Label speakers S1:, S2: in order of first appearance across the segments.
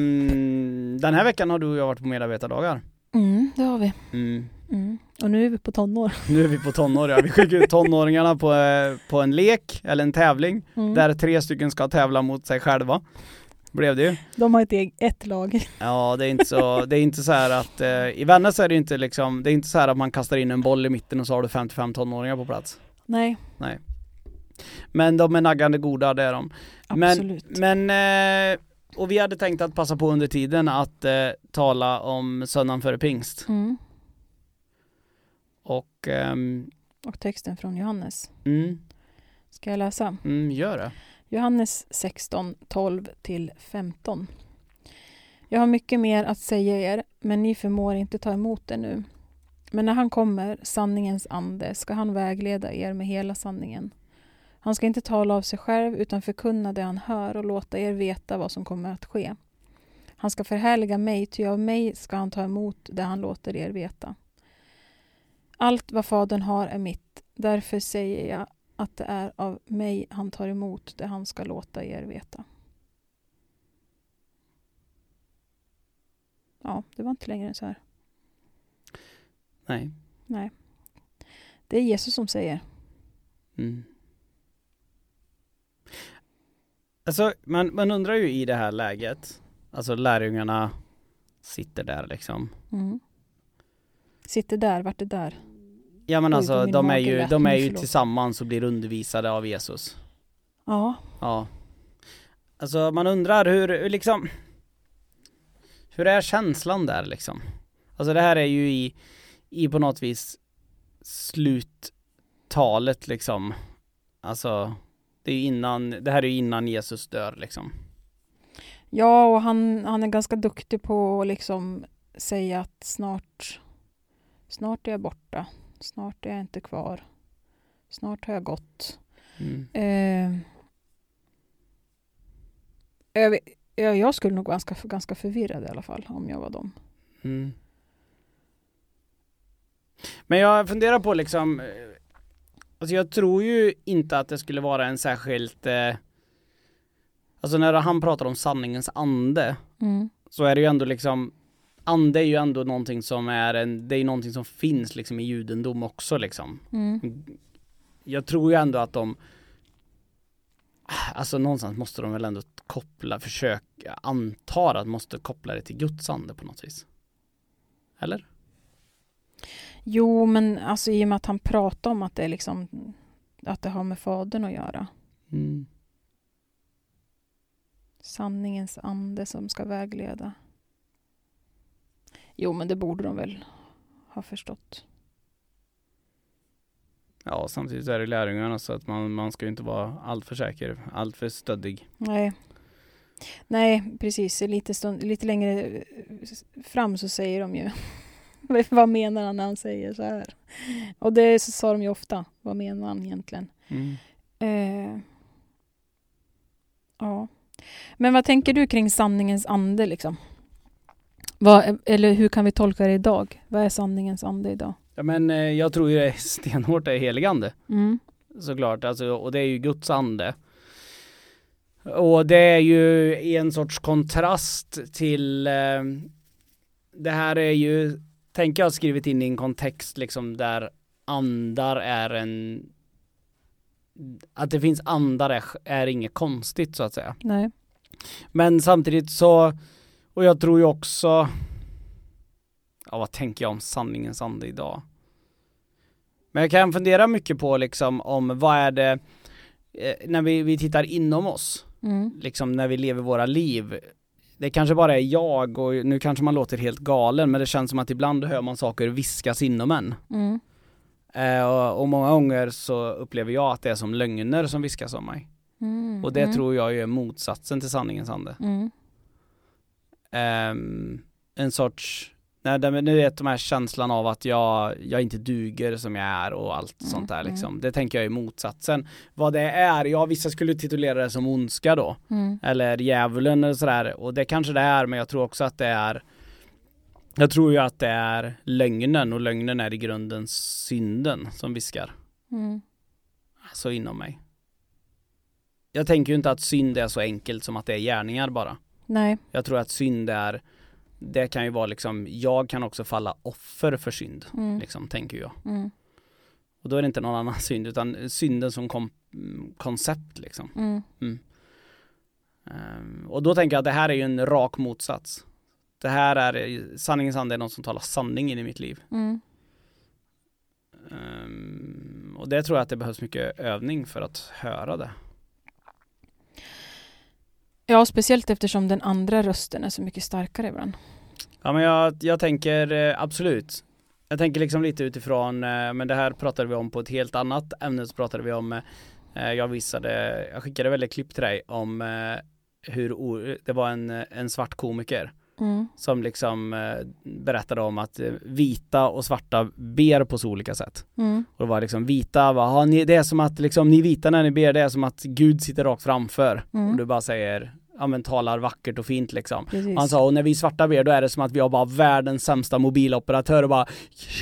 S1: Du, eh, den här veckan har du och jag varit på medarbetardagar.
S2: Mm, det har vi.
S1: Mm.
S2: Mm. Och nu är vi på tonår.
S1: Nu är vi på tonår, ja. Vi skickar ut tonåringarna på, eh, på en lek, eller en tävling,
S2: Mm.
S1: där tre stycken ska tävla mot sig själva. Blev det ju.
S2: De har ett, ett lag.
S1: Ja, det är inte så, det är inte så här att, eh, i Vännäs är det inte liksom, det är inte så här att man kastar in en boll i mitten och så har du 55 tonåringar på plats.
S2: Nej,
S1: Men de är naggande goda, det är de. Men-
S2: absolut.
S1: Men, eh, och vi hade tänkt att passa på under tiden att eh, tala om söndagen före pingst.
S2: Mm.
S1: Och, ehm,
S2: Och texten från Johannes.
S1: mm,
S2: Ska jag läsa?
S1: mm, gör det.
S2: Johannes 16, 12 till 15. Jag har mycket mer att säga er, men ni förmår inte ta emot det nu. Men när han kommer, sanningens ande, ska han vägleda er med hela sanningen. Han ska inte tala av sig själv, utan förkunna det han hör och låta er veta vad som kommer att ske. Han ska förhärliga mig, ty av mig ska han ta emot det han låter er veta. Allt vad Fadern har är mitt, därför säger jag att det är av mig han tar emot det han ska låta er veta. Ja, det var inte längre än så här.
S1: Nej.
S2: Nej. Det är Jesus som säger.
S1: Mm. Alltså, man, man undrar ju i det här läget, alltså lärjungarna sitter där liksom.
S2: Mm. Sitter där, vart är där?
S1: Ja men
S2: Oj,
S1: alltså de är ju, de är ju
S2: förlåt.
S1: tillsammans och blir undervisade av Jesus.
S2: Ja,
S1: Ja. Alltså man undrar hur, hur liksom Hur är känslan där liksom? Alltså det här är ju i, i på något vis sluttalet liksom. Alltså det är innan, det här är ju innan Jesus dör liksom.
S2: ja och han, han är ganska duktig på att liksom säga att snart, snart är jag borta. Snart är jag inte kvar. Snart har jag gått.
S1: Mm.
S2: Eh, jag, jag skulle nog vara ganska, ganska förvirrad i alla fall om jag var dem.
S1: Mm. Men jag funderar på liksom eh, Alltså jag tror ju inte att det skulle vara en särskilt eh, Alltså när han pratar om sanningens ande
S2: Mm.
S1: så är det ju ändå liksom Ande är ju ändå någonting som är en, det är ju någonting som finns liksom i judendom också liksom.
S2: Mm.
S1: Jag tror ju ändå att de Alltså någonstans måste de väl ändå koppla, försöka, antar att måste koppla det till Guds ande på något vis. Eller?
S2: Jo, men alltså i och med att han pratar om att det är liksom att det har med fadern att göra.
S1: Mm.
S2: Sanningens ande som ska vägleda. Jo, men det borde de väl ha förstått.
S1: Ja, samtidigt är det lärjungarna så att man, man ska ju inte vara alltför säker, alltför stöddig.
S2: Nej, Nej precis. Lite, stund, lite längre fram så säger de ju vad menar han när han säger så här? Och det sa de ju ofta. Vad menar han egentligen?
S1: Mm.
S2: Eh, ja. Men vad tänker du kring sanningens ande liksom? Vad, eller hur kan vi tolka det idag? Vad är sanningens ande idag?
S1: Ja men eh, jag tror ju det är stenhårt är heligande
S2: Mm.
S1: såklart, alltså, och det är ju Guds ande. Och det är ju en sorts kontrast till eh, det här är ju, tänker jag skrivit in i en kontext liksom där andar är en att det finns andar är, är inget konstigt så att säga.
S2: Nej.
S1: Men samtidigt så, och jag tror ju också, ja vad tänker jag om sanningens ande idag? Men jag kan fundera mycket på liksom om vad är det, eh, när vi, vi tittar inom oss,
S2: Mm.
S1: liksom när vi lever våra liv. Det kanske bara är jag och nu kanske man låter helt galen men det känns som att ibland hör man saker viskas inom en.
S2: Mm.
S1: Eh, och, och många gånger så upplever jag att det är som lögner som viskas om mig.
S2: Mm.
S1: Och det
S2: mm.
S1: tror jag är motsatsen till sanningens ande. Ehm, en sorts, nej, det, nu vet de här känslan av att jag, jag inte duger som jag är och allt
S2: Mm,
S1: sånt där
S2: mm.
S1: liksom. Det tänker jag är motsatsen. Vad det är, ja vissa skulle titulera det som ondska då.
S2: Mm.
S1: Eller djävulen eller sådär. Och det kanske det är, men jag tror också att det är Jag tror ju att det är lögnen och lögnen är i grunden synden som viskar.
S2: Mm.
S1: Alltså inom mig. jag tänker ju inte att synd är så enkelt som att det är gärningar bara.
S2: Nej.
S1: Jag tror att synd är, det kan ju vara liksom, jag kan också falla offer för synd,
S2: Mm.
S1: liksom, tänker jag.
S2: Mm.
S1: Och då är det inte någon annan synd, utan synden som kom, mm, koncept liksom.
S2: Mm.
S1: Ehm, och då tänker jag att det här är ju en rak motsats. Det här är, sanningens ande är någon som talar sanning in i mitt liv. Ehm, och det tror jag att det behövs mycket övning för att höra det.
S2: Ja, speciellt eftersom den andra rösten är så mycket starkare ibland.
S1: Ja men jag, jag tänker eh, absolut. Jag tänker liksom lite utifrån, eh, men det här pratade vi om på ett helt annat ämne så pratade vi om, eh, jag visade, jag skickade väldigt klipp till dig om hur, det var en, en svart komiker
S2: Mm.
S1: som liksom eh, berättade om att eh, vita och svarta ber på så olika sätt.
S2: Mm.
S1: Och det var liksom vita, va, "Ja, ni, det är som att liksom ni vita när ni ber, det är som att Gud sitter rakt framför.
S2: Mm.
S1: Och du bara säger, ja men talar vackert och fint liksom.
S2: Precis.
S1: Han sa, och när vi svarta ber då är det som att vi har bara världens sämsta mobiloperatör och bara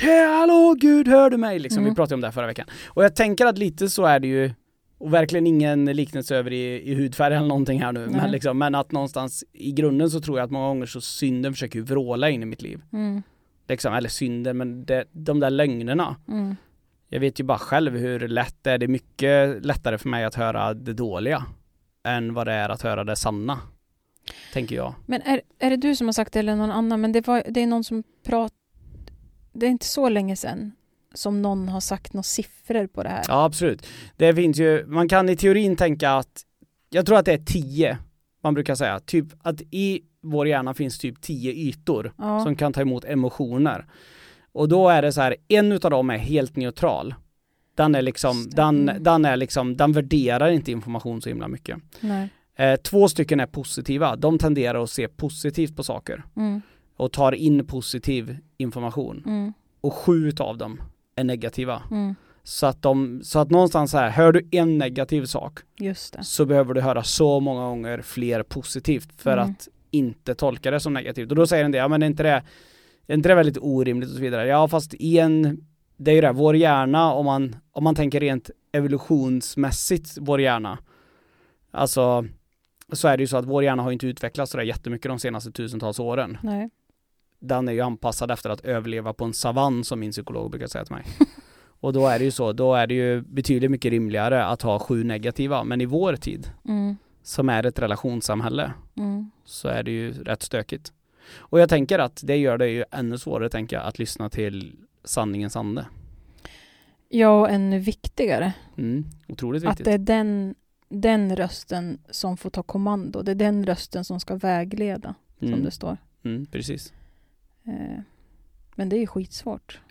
S1: Ja, hallå Gud, hör du mig? Liksom,
S2: Mm.
S1: vi pratade om det här förra veckan. Och jag tänker att lite så är det ju, och verkligen ingen liknelse över i, i hudfärg eller någonting här nu, men,
S2: Nej.
S1: liksom, men att någonstans i grunden så tror jag att många gånger så synden försöker vråla in i mitt liv.
S2: Mm.
S1: Liksom, eller synden, men det, de där lögnerna.
S2: Mm.
S1: Jag vet ju bara själv hur lätt det är, det är mycket lättare för mig att höra det dåliga än vad det är att höra det sanna. Tänker jag.
S2: Men är, är det du som har sagt det eller någon annan? Men det, var, det är någon som pratar... Det är inte så länge sedan som någon har sagt några siffror på det här.
S1: Ja absolut. Det finns ju, man kan i teorin tänka att, jag tror att det är tio, man brukar säga, typ att i vår hjärna finns typ tio ytor
S2: Ja.
S1: som kan ta emot emotioner. Och då är det så här, en utav dem är helt neutral. Den är liksom, den,
S2: Mm.
S1: den är liksom, den värderar inte information så himla mycket.
S2: Nej.
S1: Eh, två stycken är positiva, de tenderar att se positivt på saker
S2: Mm.
S1: och tar in positiv information.
S2: Mm.
S1: Och sju utav dem är negativa.
S2: Mm.
S1: Så att, de, så att någonstans så här, hör du en negativ sak så behöver du höra så många gånger fler positivt för
S2: Mm.
S1: att inte tolka det som negativt. Och då säger den det, ja men är inte det, är inte det väldigt orimligt och så vidare? Ja fast i en, det är ju det, vår hjärna om man, om man tänker rent evolutionsmässigt, vår hjärna, alltså så är det ju så att vår hjärna har inte utvecklats sådär jättemycket de senaste tusentals åren.
S2: Nej.
S1: Den är ju anpassad efter att överleva på en savann som min psykolog brukar säga till mig. Och då är det ju så, då är det ju betydligt mycket rimligare att ha sju negativa, men i vår tid
S2: Mm.
S1: som är ett relationssamhälle
S2: Mm.
S1: så är det ju rätt stökigt. Och jag tänker att det gör det ju ännu svårare tänker jag att lyssna till sanningens ande.
S2: Ja, och ännu viktigare.
S1: Mm, otroligt
S2: Att
S1: viktigt.
S2: det är den, den rösten som får ta kommando. Det är den rösten som ska vägleda, som
S1: mm,
S2: det står.
S1: mm, precis.
S2: Eh, Men det är skitsvårt.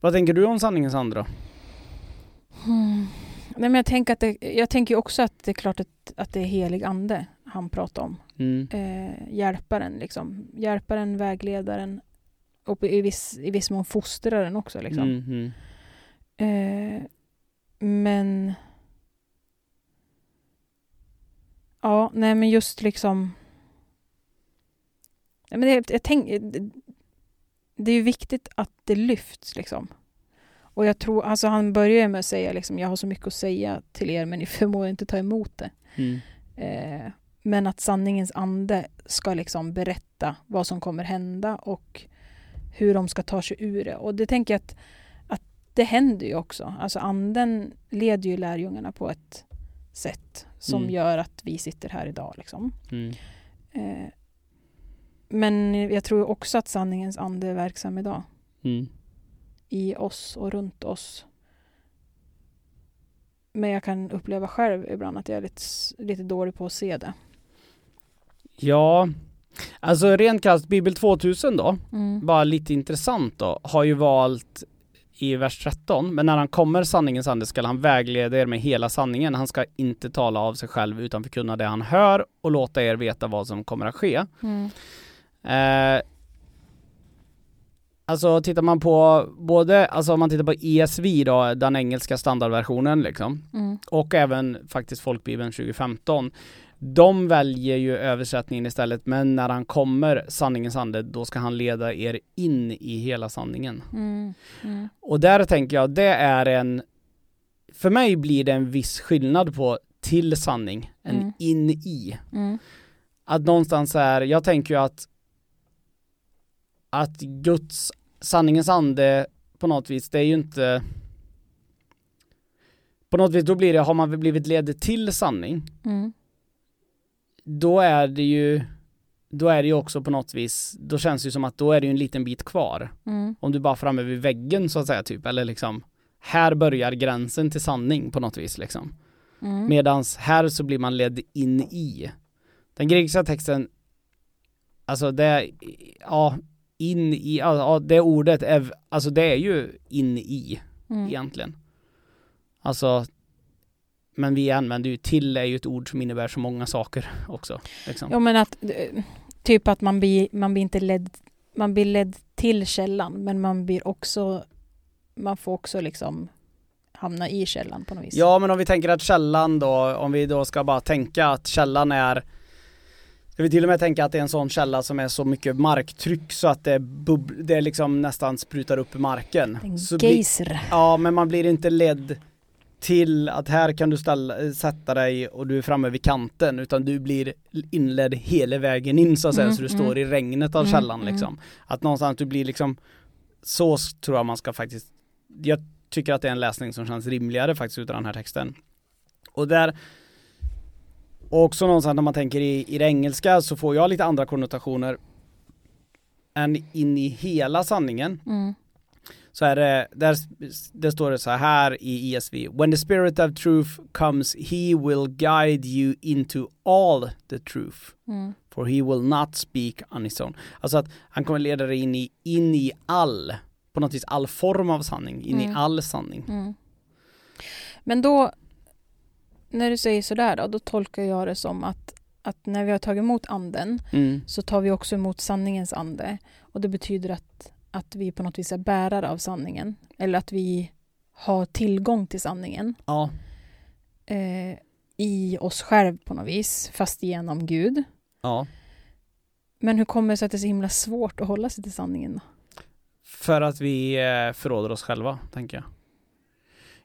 S1: Vad tänker du om sanningens ande då?
S2: Hmm. Nej, men jag, tänker att det, jag tänker också att det är klart att, att det är helig ande han pratar om.
S1: Mm,
S2: Eh, hjälparen, liksom. Hjälparen, vägledaren och i viss, i viss mån fostraren också. Liksom.
S1: mm, mm,
S2: Eh, men... Ja, nej men just liksom... Ja, men det, jag tänk, det är ju viktigt att det lyfts liksom. Och jag tror, alltså han börjar med att säga liksom, jag har så mycket att säga till er men ni förmår inte ta emot det.
S1: mm,
S2: Eh, men att sanningens ande ska liksom berätta vad som kommer hända och hur de ska ta sig ur det. Och det tänker jag att, att det händer ju också. Alltså anden leder ju lärjungarna på ett sätt som
S1: Mm.
S2: gör att vi sitter här idag. Liksom.
S1: mm.
S2: Eh, men jag tror också att sanningens ande är verksam idag.
S1: Mm.
S2: I oss och runt oss. Men jag kan uppleva själv ibland att jag är lite, lite dålig på att se det.
S1: Ja, alltså rent kallt Bibel 2000 då,
S2: Mm.
S1: bara lite intressant då, har ju valt i vers 13, men när han kommer sanningens ande skall han vägleda er med hela sanningen. Han ska inte tala av sig själv utan förkunna det han hör och låta er veta vad som kommer att ske.
S2: Mm.
S1: Eh, alltså tittar man på både, alltså om man tittar på ESV då, den engelska standardversionen liksom,
S2: Mm.
S1: och även faktiskt folkbibeln 2015. De väljer ju översättningen istället, men när han kommer sanningens ande, då ska han leda er in i hela sanningen.
S2: Mm. Mm.
S1: Och där tänker jag, det är en, för mig blir det en viss skillnad på till sanning än
S2: Mm.
S1: in i.
S2: Mm.
S1: Att någonstans är, jag tänker ju att att Guds, sanningens ande på något vis, det är ju inte på något vis, då blir det, har man blivit ledd till sanning,
S2: Mm.
S1: då är det ju då är det ju också på något vis, då känns det ju som att då är det ju en liten bit kvar.
S2: Mm.
S1: Om du bara framme vid väggen så att säga typ, eller liksom här börjar gränsen till sanning på något vis liksom.
S2: Mm.
S1: Medans här så blir man ledd in i. Den grekiska texten, alltså det, ja, in i, ja, ja, det ordet är, alltså det är ju in i
S2: Mm.
S1: egentligen. Alltså, men vi använder ju till är ju ett ord som innebär så många saker också. Liksom.
S2: Jo men att eh, typ att man blir, man blir inte ledd, man blir ledd till källan men man blir också, man får också liksom hamna i källan på något vis.
S1: Ja men om vi tänker att källan då, om vi då ska bara tänka att källan är Ska vi till och med tänka att det är en sån källa som är så mycket marktryck så att det, bub- det liksom nästan sprutar upp i marken.
S2: En
S1: Så
S2: geyser.
S1: ja men man blir inte ledd till att här kan du ställa, sätta dig och du är framme vid kanten utan du blir inledd hela vägen in så att säga
S2: Mm,
S1: så du
S2: mm.
S1: står i regnet av
S2: Mm,
S1: källan
S2: mm.
S1: liksom. Att någonstans du blir liksom så tror jag man ska faktiskt jag tycker att det är en läsning som känns rimligare faktiskt utav den här texten. Och där och också någonstans när man tänker i, i det engelska så får jag lite andra konnotationer än in i hela sanningen
S2: Mm.
S1: så är det, där, där står det så här i ESV. When the spirit of truth comes he will guide you into all the truth.
S2: Mm.
S1: For he will not speak on his own. Alltså att han kommer leda dig in i, in i all, på något vis all form av sanning, in
S2: Mm.
S1: i all sanning.
S2: Mm. Men då, när du säger sådär då, då tolkar jag det som att, att när vi har tagit emot anden
S1: Mm.
S2: så tar vi också emot sanningens ande. Och det betyder att, att vi på något vis är bärare av sanningen. Eller att vi har tillgång till sanningen
S1: Ja,
S2: eh, i oss själv på något vis, fast genom Gud.
S1: ja.
S2: Men hur kommer det sig att det är så himla svårt att hålla sig till sanningen? Då?
S1: För att vi eh, förråder oss själva, tänker jag.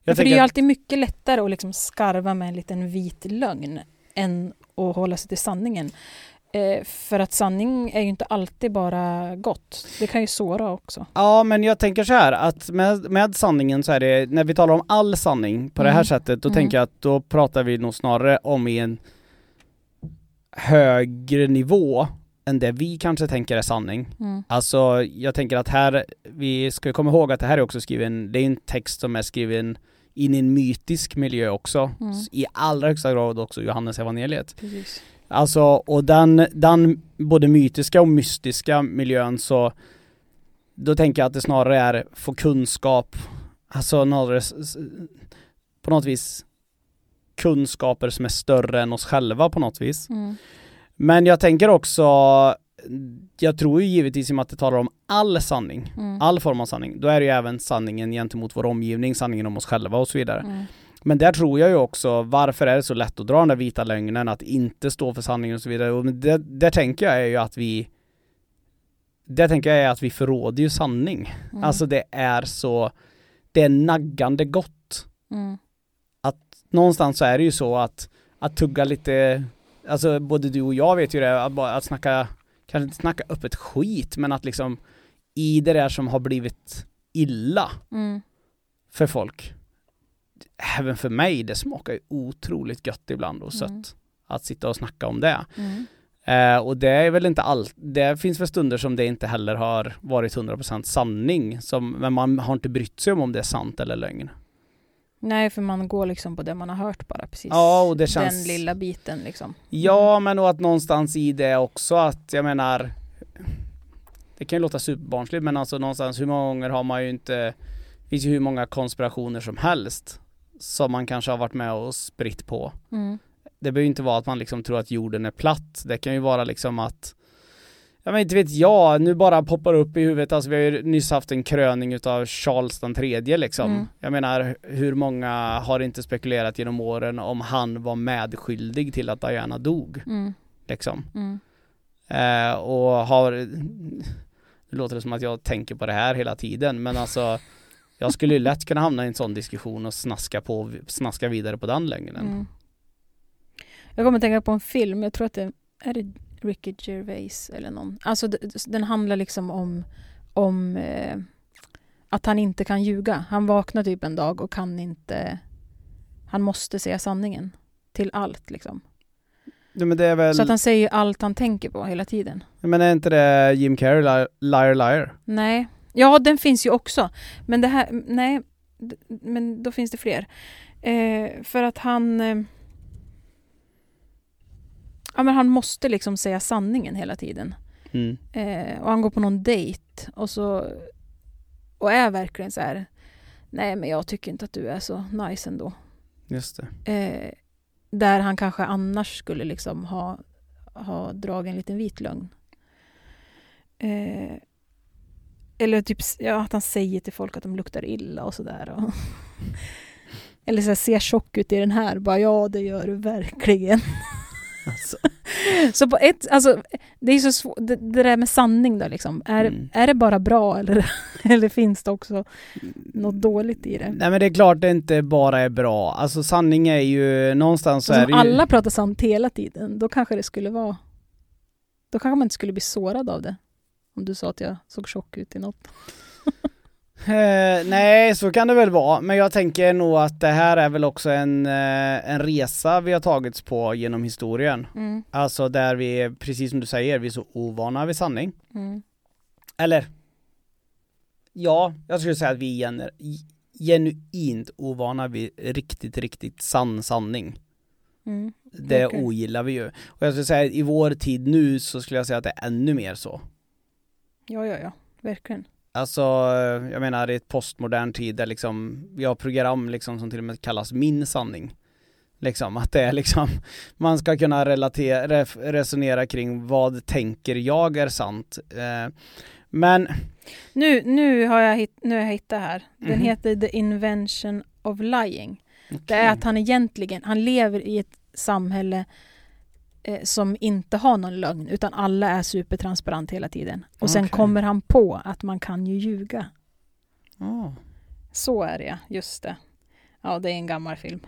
S2: Ja, för det är ju alltid mycket lättare att liksom skarva med en liten vit lögn än att hålla sig till sanningen. Eh, för att sanning är ju inte alltid bara gott. Det kan ju såra också.
S1: Ja, men jag tänker så här att med, med sanningen så är det, när vi talar om all sanning på det här
S2: Mm.
S1: sättet, då
S2: Mm.
S1: tänker jag att då pratar vi nog snarare om i en högre nivå än det vi kanske tänker är sanning.
S2: Mm.
S1: Alltså, jag tänker att här, vi ska komma ihåg att det här är också skriven, det är en text som är skriven in i en mytisk miljö också.
S2: Mm.
S1: I allra högsta grad också Johannes evangeliet.
S2: Precis.
S1: Alltså, och den, den både mytiska och mystiska miljön så då tänker jag att det snarare är få kunskap, alltså snarare på något vis kunskaper som är större än oss själva på något vis.
S2: Mm.
S1: Men jag tänker också, jag tror ju givetvis i och med att det talar om all sanning,
S2: Mm.
S1: all form av sanning, då är det ju även sanningen gentemot vår omgivning, sanningen om oss själva och så vidare.
S2: Mm.
S1: Men där tror jag ju också, varför är det så lätt att dra den där vita lögnen, att inte stå för sanningen och så vidare. Och det, där tänker jag är ju att vi, det tänker jag är att vi förråder ju sanning.
S2: Mm.
S1: Alltså det är så, det är naggande gott.
S2: Mm.
S1: Någonstans så är det ju så att, att tugga lite, alltså både du och jag vet ju det, att, bara, att snacka, kanske inte snacka öppet skit, men att liksom i det där som har blivit illa
S2: Mm.
S1: för folk. Även för mig, det smakar ju otroligt gött ibland och sött.
S2: Mm.
S1: Att sitta och snacka om det.
S2: Mm.
S1: Eh, och det är väl inte allt, det finns väl stunder som det inte heller har varit 100% sanning, som, men man har inte brytt sig om om det är sant eller lögn.
S2: Nej, för man går liksom på det man har hört bara precis.
S1: Ja, och det känns...
S2: Den lilla biten liksom.
S1: Ja, men och att någonstans i det också att, jag menar, det kan ju låta superbarnsligt, men alltså någonstans hur många gånger har man ju inte, det finns ju hur många konspirationer som helst som man kanske har varit med och spritt på.
S2: Mm.
S1: Det behöver ju inte vara att man liksom tror att jorden är platt. Det kan ju vara liksom att jag men inte vet jag, nu bara poppar upp i huvudet, alltså vi har ju nyss haft en kröning utav Charles den tredje liksom.
S2: Mm.
S1: Jag menar, hur många har inte spekulerat genom åren om han var medskyldig till att Diana dog,
S2: Mm.
S1: liksom.
S2: Mm.
S1: Eh, och har, det låter det som att jag tänker på det här hela tiden, men alltså jag skulle ju lätt kunna hamna i en sån diskussion och snaska på, snaska vidare på den lögnen.
S2: Mm. Jag kommer tänka på en film, jag tror att det är det Ricky Gervais eller någon. Alltså den handlar liksom om, om eh, att han inte kan ljuga. Han vaknar typ en dag och kan inte... Han måste säga sanningen till allt liksom.
S1: Ja, men det är väl,
S2: Så att han säger allt han tänker på hela tiden.
S1: men är inte det Jim Carrey, Liar Liar? liar?
S2: Nej. Ja, den finns ju också. Men det här, nej. Men då finns det fler. Eh, för att han... Eh, ja, men han måste liksom säga sanningen hela tiden.
S1: Mm.
S2: Eh, och han går på någon dejt och så... Och är verkligen så här... Nej, men jag tycker inte att du är så nice ändå.
S1: Just det.
S2: Eh, där han kanske annars skulle liksom ha, ha dragit en liten vit lögn. Eh, eller typ ja, att han säger till folk att de luktar illa och sådär. Eller så här, ser tjock ut i den här. Bara ja, det gör du verkligen.
S1: Alltså.
S2: Så på ett, alltså, det är så svårt, det, det där med sanning då liksom. Är,
S1: Mm.
S2: är det bara bra eller, eller finns det också något dåligt i det?
S1: Nej men det är klart det inte bara är bra. Alltså sanning är ju någonstans så
S2: Och
S1: är
S2: som
S1: det ju...
S2: alla pratar sant hela tiden, då kanske det skulle vara... Då kanske man inte skulle bli sårad av det. Om du sa att jag såg tjock ut i något.
S1: Eh, nej, så kan det väl vara. Men jag tänker nog att det här är väl också en, eh, en resa vi har tagits på genom historien.
S2: Mm.
S1: Alltså där vi, precis som du säger, vi är så ovana vid sanning.
S2: Mm.
S1: Eller, ja, jag skulle säga att vi är gener, genuint ovana vid riktigt, riktigt sann sanning.
S2: Mm.
S1: Det ogillar vi ju. Och jag skulle säga att i vår tid nu så skulle jag säga att det är ännu mer så.
S2: Ja, ja, ja. Verkligen.
S1: Alltså, jag menar i ett postmodern tid där liksom, vi har program liksom som till och med kallas min sanning. Liksom, att det är liksom, man ska kunna relatera, resonera kring vad tänker jag är sant. Eh, men,
S2: Nu, nu, har jag hitt, nu har jag hittat här. Den
S1: Mhm.
S2: heter The Invention of Lying. Det är att han egentligen, han lever i ett samhälle eh, som inte har någon lögn, utan alla är supertransparent hela tiden. Och sen
S1: Okej.
S2: kommer han på att man kan ju ljuga.
S1: Ah.
S2: Så är det just det. Ja, det är en gammal film.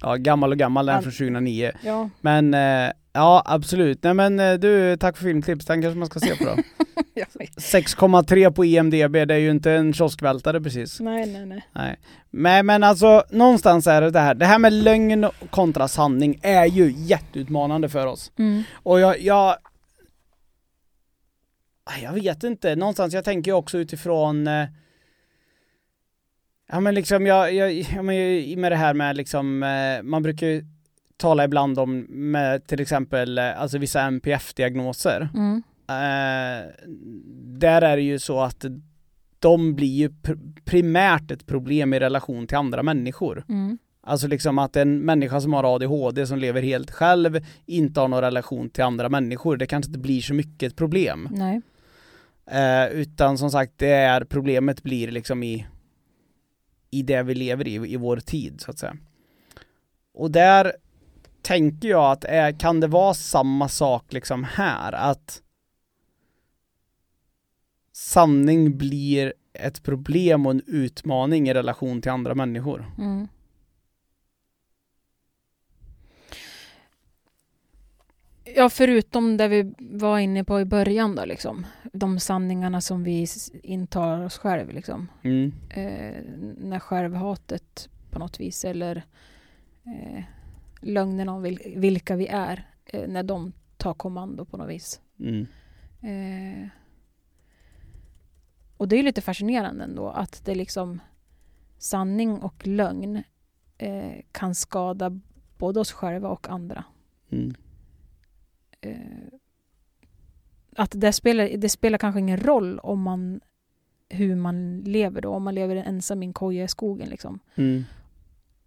S1: Ja, gammal och gammal, den är från 2009.
S2: Ja,
S1: Men, eh, ja absolut. Nej men eh, du, tack för filmtips, den kanske man ska se på då.
S2: jag vet.
S1: 6,3 på IMDB, det är ju inte en kioskvältare precis.
S2: Nej, nej, nej.
S1: Nej. Men, men alltså, någonstans är det det här, det här med lögn kontra sanning är ju jätteutmanande för oss.
S2: Mm.
S1: Och jag, jag jag vet inte, någonstans, jag tänker också utifrån eh, Ja men liksom jag, jag, ja, men med det här med liksom, eh, man brukar ju tala ibland om med till exempel, eh, alltså vissa NPF-diagnoser.
S2: Mm.
S1: Eh, där är det ju så att de blir ju pr- primärt ett problem i relation till andra människor.
S2: Mm.
S1: Alltså liksom att en människa som har ADHD som lever helt själv inte har någon relation till andra människor, det kanske inte blir så mycket ett problem.
S2: Nej.
S1: Eh, utan som sagt, det är problemet blir liksom i i det vi lever i, i vår tid så att säga. Och där tänker jag att är, kan det vara samma sak liksom här att sanning blir ett problem och en utmaning i relation till andra människor.
S2: Mm. Ja, förutom det vi var inne på i början då liksom. De sanningarna som vi intar oss själv liksom.
S1: Mm.
S2: Eh, när självhatet på något vis eller eh, lögnen om vil- vilka vi är. Eh, när de tar kommando på något vis.
S1: Mm.
S2: Eh, och det är lite fascinerande ändå att det liksom sanning och lögn eh, kan skada både oss själva och andra.
S1: Mm.
S2: Eh, att det spelar, det spelar kanske ingen roll om man hur man lever då, om man lever ensam i en koja i skogen liksom.
S1: Mm.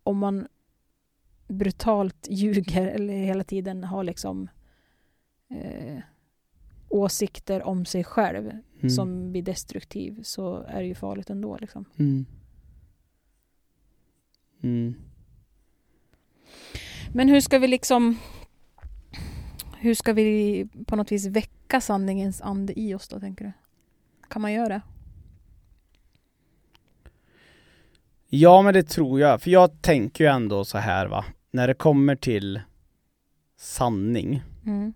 S2: Om man brutalt ljuger eller hela tiden har liksom eh, åsikter om sig själv
S1: Mm.
S2: som blir destruktiv så är det ju farligt ändå. Liksom.
S1: Mm. Mm.
S2: Men hur ska vi liksom hur ska vi på något vis väcka sanningens ande i oss då, tänker du? Kan man göra det?
S1: Ja men det tror jag, för jag tänker ju ändå så här va, när det kommer till sanning.
S2: Mm.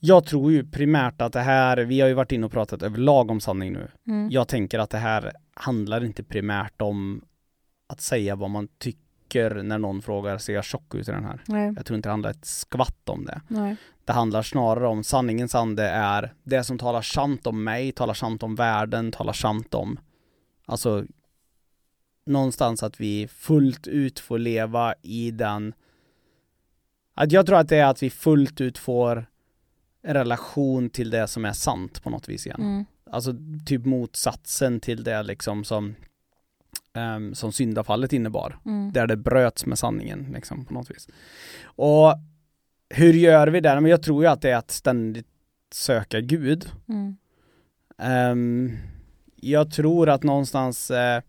S1: Jag tror ju primärt att det här, vi har ju varit inne och pratat överlag om sanning nu.
S2: Mm.
S1: Jag tänker att det här handlar inte primärt om att säga vad man tycker när någon frågar, ser jag tjock ut i den här?
S2: Nej.
S1: Jag tror inte det handlar ett skvatt om det.
S2: Nej.
S1: Det handlar snarare om sanningens ande är det som talar sant om mig, talar sant om världen, talar sant om Alltså Någonstans att vi fullt ut får leva i den att Jag tror att det är att vi fullt ut får en relation till det som är sant på något vis igen.
S2: Mm.
S1: Alltså typ motsatsen till det liksom som ehm, Som syndafallet innebar
S2: Mm.
S1: där det bröts med sanningen liksom på något vis. Och hur gör vi det? Men jag tror ju att det är att ständigt söka Gud.
S2: Mm.
S1: Ehm, jag tror att någonstans eh,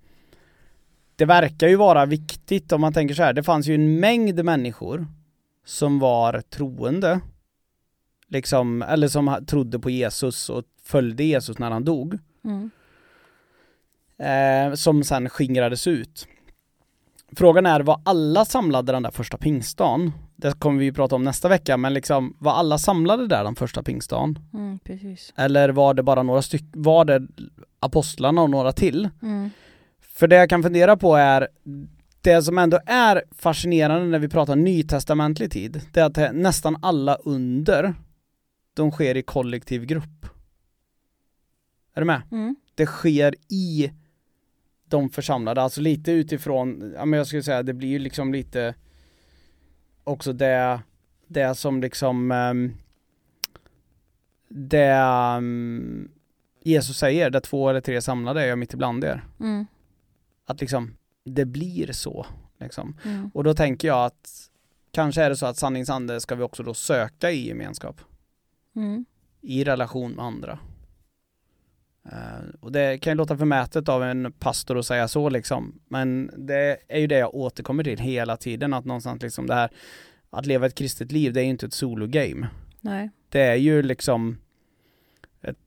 S1: det verkar ju vara viktigt om man tänker så här. Det fanns ju en mängd människor som var troende. Liksom, eller som trodde på Jesus och följde Jesus när han dog
S2: Mm.
S1: eh, som sen skingrades ut. Frågan är, var alla samlade den där första pingstdagen? Det kommer vi ju prata om nästa vecka, men liksom, var alla samlade där den första pingstdagen?
S2: Mm. Precis.
S1: Eller var det bara några stycken, var det apostlarna och några till?
S2: Mm.
S1: För det jag kan fundera på är, det som ändå är fascinerande när vi pratar nytestamentlig tid, det är att nästan alla under, de sker i kollektiv grupp. Är du med?
S2: Mm.
S1: det sker i de församlade, alltså lite utifrån, ja men jag skulle säga det blir ju liksom lite också det, det som liksom ehm, det ehm, Jesus säger, där två eller tre samlade är jag mitt ibland er.
S2: Mm.
S1: Att liksom, det blir så liksom.
S2: Mm.
S1: Och då tänker jag att kanske är det så att sanningsande ska vi också då söka i gemenskap
S2: Mm.
S1: i relation med andra. Eh, och det kan ju låta förmätet av en pastor att säga så liksom, men det är ju det jag återkommer till hela tiden, att någonstans liksom det här att leva ett kristet liv, det är ju inte ett solo-game.
S2: Nej.
S1: Det är ju liksom ett,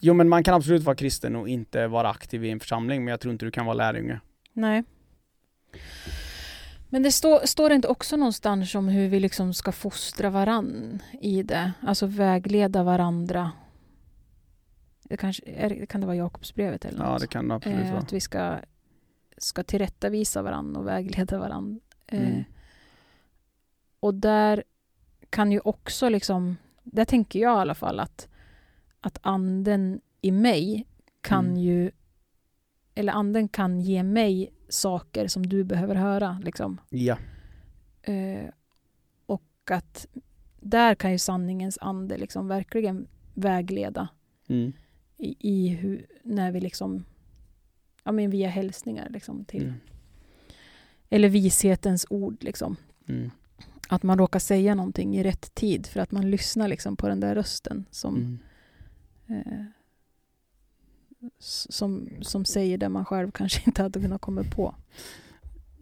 S1: Jo men man kan absolut vara kristen och inte vara aktiv i en församling, men jag tror inte du kan vara lärjunge.
S2: Nej. Men det står, står det inte också någonstans om hur vi liksom ska fostra varann i det? Alltså vägleda varandra. Det kanske, är, kan det vara Jakobsbrevet eller
S1: Ja
S2: något?
S1: det kan det absolut
S2: eh,
S1: vara.
S2: att vi ska, ska tillrättavisa varandra och vägleda varandra. Eh,
S1: Mm.
S2: Och där kan ju också liksom, där tänker jag i alla fall att, att anden i mig kan
S1: Mm.
S2: ju, eller anden kan ge mig saker som du behöver höra. Liksom.
S1: Ja.
S2: Eh, och att där kan ju sanningens ande liksom verkligen vägleda
S1: Mm.
S2: i, i hur, när vi liksom, ja men via hälsningar liksom till,
S1: Mm.
S2: eller vishetens ord liksom.
S1: Mm.
S2: Att man råkar säga någonting i rätt tid för att man lyssnar liksom på den där rösten som,
S1: Mm.
S2: eh, som, som säger det man själv kanske inte hade kunnat komma på.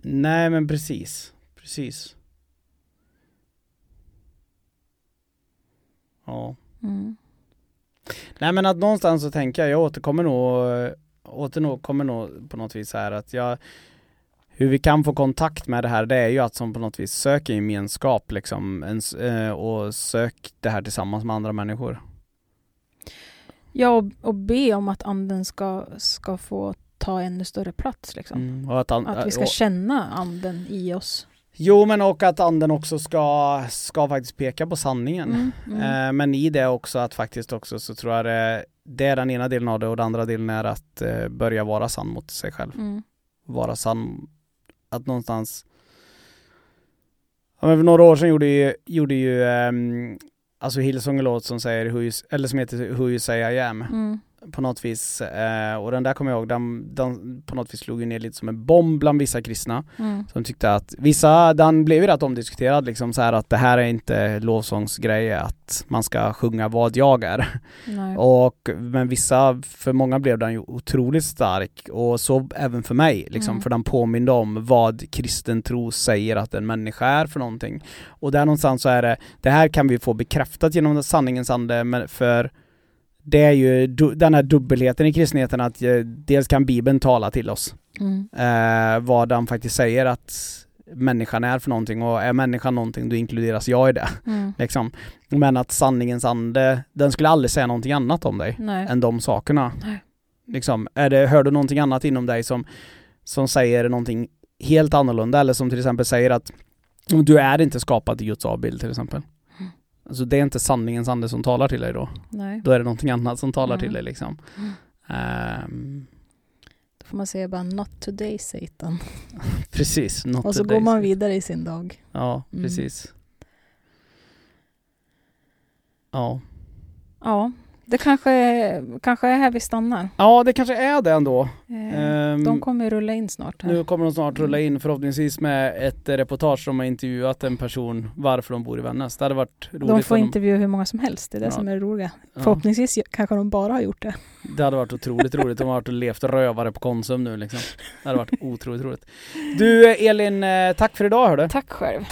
S1: Nej men precis, precis. Ja.
S2: Mm.
S1: Nej men att någonstans så tänker jag, jag återkommer nog, återkommer nog på något vis här att jag hur vi kan få kontakt med det här det är ju att som på något vis söka gemenskap liksom en, eh, och sök det här tillsammans med andra människor.
S2: Ja, och, och be om att anden ska, ska få ta ännu större plats. Liksom.
S1: Mm, och att, an,
S2: Att vi ska
S1: och,
S2: känna anden i oss.
S1: Jo men och att anden också ska, ska faktiskt peka på sanningen.
S2: Mm, mm.
S1: Eh, men i det också att faktiskt också så tror jag det, det är den ena delen av det och den andra delen är att eh, börja vara sann mot sig själv.
S2: Mm.
S1: Vara sann, att någonstans ja, men för några år sedan gjorde ju, gjorde ju um, alltså Hillsong låt som säger, who you, eller som heter Who you say I am
S2: Mm
S1: på något vis. Eh, och den där kommer jag ihåg, den, den på något vis slog ju ner lite som en bomb bland vissa kristna.
S2: Mm.
S1: Som tyckte att, vissa, den blev ju rätt omdiskuterad liksom så här att det här är inte lovsångsgrej att man ska sjunga vad jag är.
S2: Nej.
S1: Och, men vissa, för många blev den ju otroligt stark och så även för mig liksom,
S2: Mm.
S1: för den påminde om vad kristen tro säger att en människa är för någonting. Och där någonstans så är det, det här kan vi få bekräftat genom sanningens ande, men för det är ju den här dubbelheten i kristenheten att eh, dels kan bibeln tala till oss
S2: Mm.
S1: eh, vad han faktiskt säger att människan är för någonting och är människan någonting då inkluderas jag i det.
S2: Mm.
S1: Liksom. Men att sanningens ande, den skulle aldrig säga någonting annat om dig
S2: Nej.
S1: än de sakerna.
S2: Nej.
S1: Liksom, är det, hör du någonting annat inom dig som, som säger någonting helt annorlunda eller som till exempel säger att du är inte skapad i Guds avbild till exempel. Alltså det är inte sanningens ande som talar till dig då.
S2: Nej.
S1: Då är det någonting annat som talar
S2: Mm.
S1: till dig liksom.
S2: Mm.
S1: Ehm,
S2: Då får man säga bara not today Satan.
S1: precis. Not
S2: Och så
S1: today.
S2: går man vidare i sin dag.
S1: Ja,
S2: Mm.
S1: precis. Ja.
S2: Ja, det kanske, kanske är här vi stannar.
S1: ja, det kanske är det ändå.
S2: Eh,
S1: Ehm,
S2: de kommer rulla in snart. Här.
S1: Nu kommer de snart rulla in förhoppningsvis med ett reportage som har intervjuat en person varför de bor i Vännäs. Det hade varit roligt.
S2: de får intervjua hur många som helst, det är det
S1: Ja.
S2: som är det roliga.
S1: ja,
S2: Förhoppningsvis kanske de bara har gjort det.
S1: Det hade varit otroligt roligt. De har varit och levt rövare på Konsum nu liksom. Det hade varit otroligt roligt. Du Elin, eh, tack för idag hördu.
S2: Tack själv.